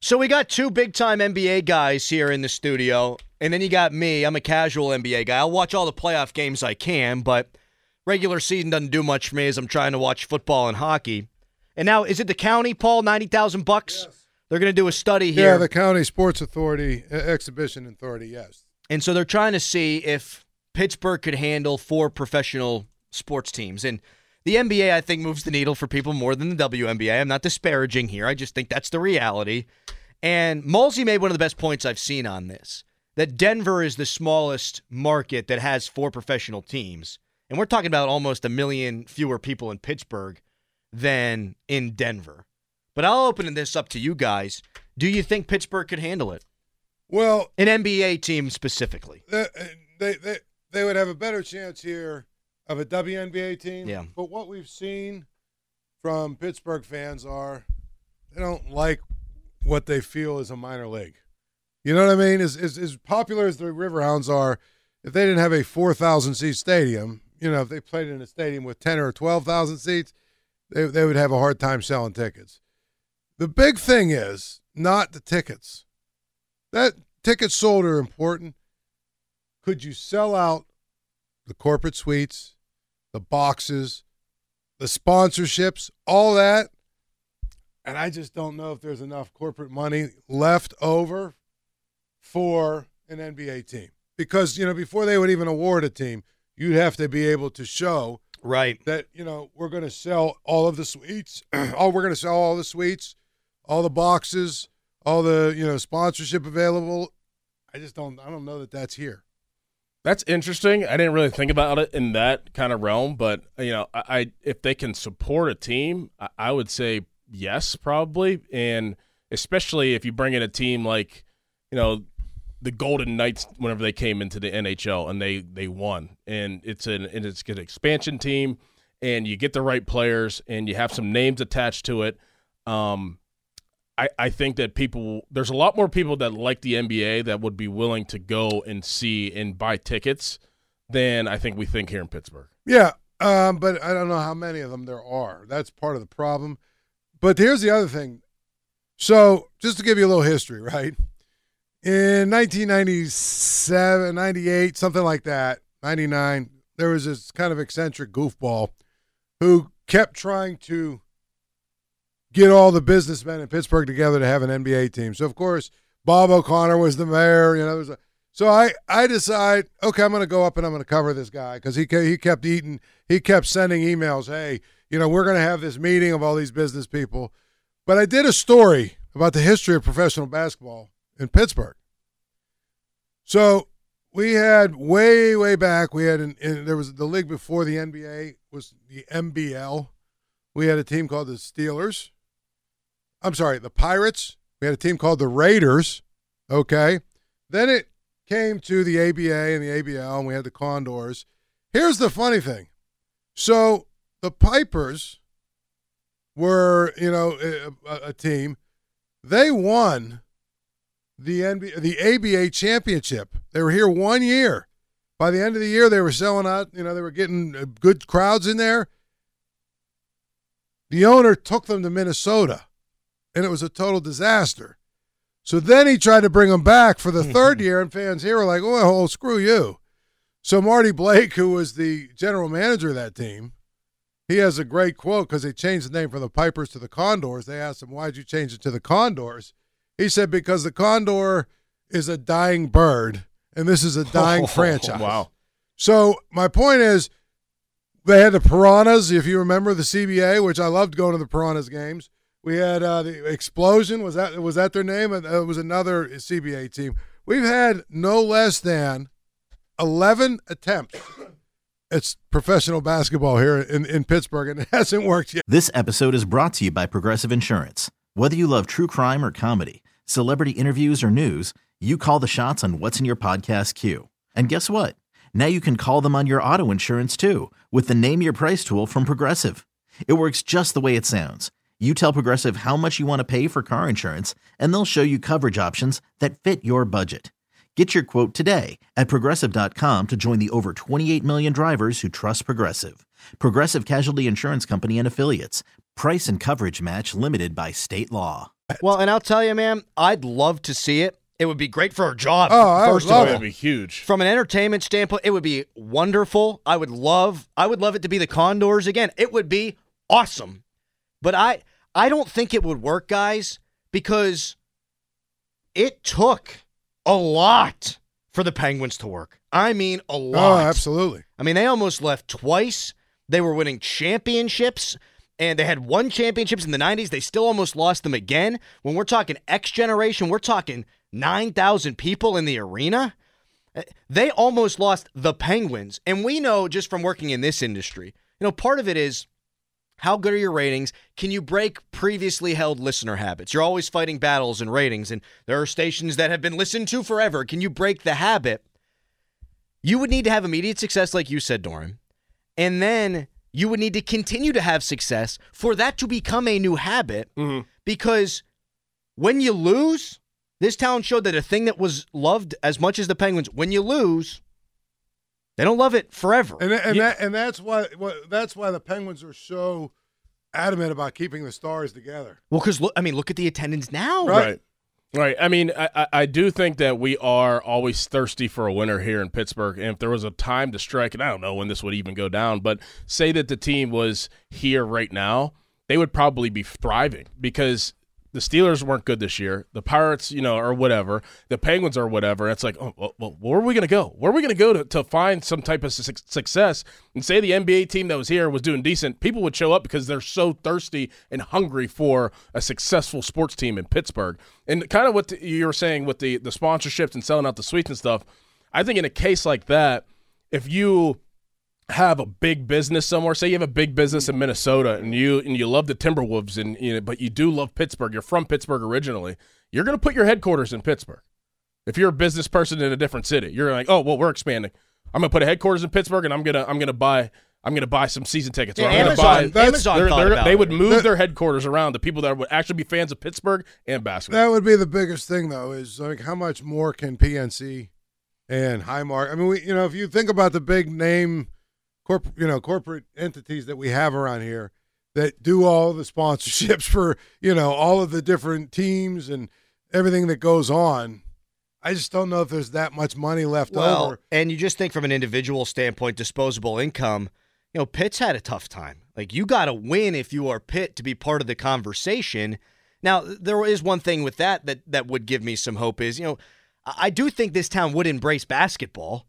So we got two big time NBA guys here in the studio, and then you got me. I'm a casual NBA guy. I'll watch all the playoff games I can, but regular season doesn't do much for me as I'm trying to watch football and hockey. And now, is it the county, Paul? Ninety thousand bucks. They're going to do a study here. Yeah, the county sports authority, uh, exhibition authority. Yes. And so they're trying to see if Pittsburgh could handle four professional sports teams. And the NBA, I think, moves the needle for people more than the WNBA. I'm not disparaging here. I just think that's the reality. And Mulsey made one of the best points I've seen on this that Denver is the smallest market that has four professional teams. And we're talking about almost a million fewer people in Pittsburgh than in Denver. But I'll open this up to you guys. Do you think Pittsburgh could handle it? Well, An NBA team specifically. they, they they they would have a better chance here of a WNBA team. Yeah. But what we've seen from Pittsburgh fans are they don't like what they feel is a minor league. You know what I mean? As as, as popular as the Riverhounds are, if they didn't have a four thousand seat stadium, you know, if they played in a stadium with ten or twelve thousand seats, they they would have a hard time selling tickets. The big thing is not the tickets. That tickets sold are important. Could you sell out the corporate suites, the boxes, the sponsorships, all that? And I just don't know if there's enough corporate money left over for an NBA team. Because, you know, before they would even award a team, you'd have to be able to show Right. that, you know, we're going to sell all of the suites. oh, we're going to sell all the suites, all the boxes, all the, you know, sponsorship available. I just don't I don't know that that's here. That's interesting. I didn't really think about it in that kind of realm, but you know, I, I if they can support a team, I, I would say yes, probably, and especially if you bring in a team like, you know, the Golden Knights whenever they came into the NHL and they they won, and it's an and it's an expansion team, and you get the right players and you have some names attached to it. Um, I, I think that people there's a lot more people that like the NBA that would be willing to go and see and buy tickets than I think we think here in Pittsburgh. Yeah, um, but I don't know how many of them there are. That's part of the problem. But here's the other thing. So, just to give you a little history, right? In 1997, 98, something like that, 99, there was this kind of eccentric goofball who kept trying to get all the businessmen in Pittsburgh together to have an NBA team. So, of course, Bob O'Connor was the mayor. You know, a, so I I decide, okay, I'm going to go up and I'm going to cover this guy because he he kept eating, he kept sending emails. Hey, you know, we're going to have this meeting of all these business people. But I did a story about the history of professional basketball in Pittsburgh. So we had way way back. We had an, in, there was the league before the NBA was the NBL. We had a team called the Steelers. I'm sorry, the Pirates. We had a team called the Raiders. Okay. Then it came to the ABA and the ABL, and we had the Condors. Here's the funny thing. So the Pipers were, you know, a, a team. They won the NBA, the ABA championship. They were here one year. By the end of the year, they were selling out. You know, they were getting uh, good crowds in there. The owner took them to Minnesota, and it was a total disaster. So then he tried to bring them back for the third year, and fans here were like, "Oh, screw you." So Marty Blake, who was the general manager of that team, he has a great quote because they changed the name from the Pipers to the Condors. They asked him, "Why'd you change it to the Condors?" He said, "Because the Condor is a dying bird, and this is a dying oh, franchise." Wow. So my point is, they had the Piranhas, if you remember the CBA, which I loved going to the Piranhas games. We had uh, the Explosion. Was that was that their name? It was another CBA team. We've had no less than eleven attempts. It's professional basketball here in, in Pittsburgh, and it hasn't worked yet. This episode is brought to you by Progressive Insurance. Whether you love true crime or comedy, celebrity interviews or news, you call the shots on what's in your podcast queue. And guess what? Now you can call them on your auto insurance too with the Name Your Price tool from Progressive. It works just the way it sounds. You tell Progressive how much you want to pay for car insurance, and they'll show you coverage options that fit your budget. Get your quote today at progressive.com to join the over 28 million drivers who trust Progressive. Progressive Casualty Insurance Company and Affiliates. Price and coverage match limited by state law. Well, and I'll tell you, man, I'd love to see it. It would be great for our job. Oh, I would first of love all. it. That'd be huge. From an entertainment standpoint, it would be wonderful. I would love I would love it to be the Condors again. It would be awesome. But I I don't think it would work, guys, because it took a lot for the Penguins to work. I mean a lot. Oh, absolutely. I mean, they almost left twice. They were winning championships, and they had won championships in the 90s. They still almost lost them again. When we're talking X generation, we're talking 9,000 people in the arena. Uh, They almost lost the Penguins. And we know just from working in this industry, you know, part of it is how good are your ratings? Can you break previously held listener habits? You're always fighting battles and ratings, and there are stations that have been listened to forever. Can you break the habit? You would need to have immediate success, like you said, Dorin. And then you would need to continue to have success for that to become a new habit Mhm. because when you lose, this town showed that a thing that was loved as much as the Penguins, when you lose, they don't love it forever. And and You- that, and that's why what, that's why the Penguins are so adamant about keeping the stars together. well, because look, I mean, look at the attendance now. Right. Right. Right. I mean, I, I- I do think that we are always thirsty for a winner here in Pittsburgh. And if there was a time to strike, and I don't know when this would even go down, but say that the team was here right now, they would probably be thriving because the Steelers weren't good this year. The Pirates, you know, or whatever. The Penguins are whatever. It's like, oh, well, where are we going to go? Where are we going to go to to find some type of su- success? And say the NBA team that was here was doing decent, people would show up because they're so thirsty and hungry for a successful sports team in Pittsburgh. And kind of what the, you were saying with the the sponsorships and selling out the suites and stuff. I think in a case like that, if you have a big business somewhere. Say you have a big business in Minnesota and you and you love the Timberwolves and you know, but you do love Pittsburgh. You're from Pittsburgh originally. You're going to put your headquarters in Pittsburgh. If you're a business person in a different city, you're like, "Oh, well, we're expanding. I'm going to put a headquarters in Pittsburgh and I'm going to I'm going to buy I'm going to buy some season tickets. or Yeah, I'm Amazon, buy Amazon they're- they're- they would move That- their headquarters around the people that would actually be fans of Pittsburgh and basketball. That would be the biggest thing, though, is like how much more can PNC and Highmark? I mean, we you know if you think about the big name, corp you know corporate entities that we have around here that do all the sponsorships for you know all of the different teams and everything that goes on. I just don't know if there's that much money left Well, over. and you just think from an individual standpoint, disposable income, you know, Pitt's had a tough time. Like, you got to win if you are Pitt to be part of the conversation. Now, there is one thing with that that, that would give me some hope is, you know, I do think this town would embrace basketball,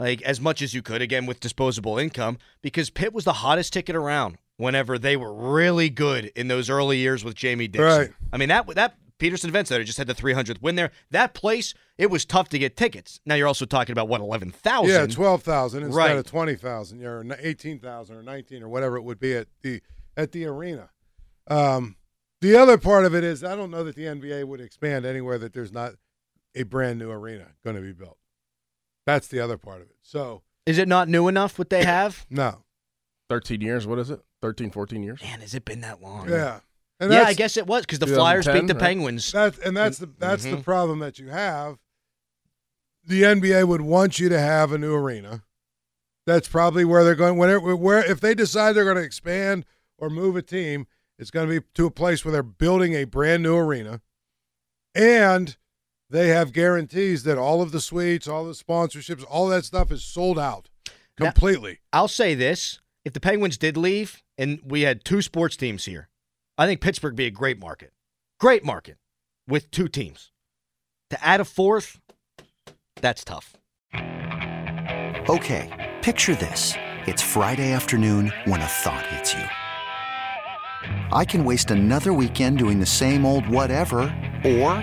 like as much as you could, again, with disposable income, because Pitt was the hottest ticket around whenever they were really good in those early years with Jamie Dixon. Right. I mean, that that Petersen Event Center just had the 300th win there. That place, it was tough to get tickets. Now you're also talking about what 11,000. Yeah, twelve thousand instead Right. of twenty thousand, or eighteen thousand, or nineteen, or whatever it would be at the at the arena. Um, the other part of it is I don't know that the NBA would expand anywhere that there's not a brand new arena going to be built. That's the other part of it. So Is it not new enough what they have? no, 13 years, what is it? 13, 14 years? Man, has it been that long? yeah, and yeah, I guess it was because the Flyers beat the right? Penguins. That's and that's the that's the Mhm. problem that you have. The NBA would want you to have a new arena. That's probably where they're going. Whenever, where if they decide they're going to expand or move a team, it's going to be to a place where they're building a brand new arena, and they have guarantees that all of the suites, all the sponsorships, all that stuff is sold out Now- completely. I'll say this: if the Penguins did leave and we had two sports teams here, I think Pittsburgh would be a great market. Great market with two teams. To add a fourth, that's tough. Okay, picture this. It's Friday afternoon when a thought hits you. I can waste another weekend doing the same old whatever, or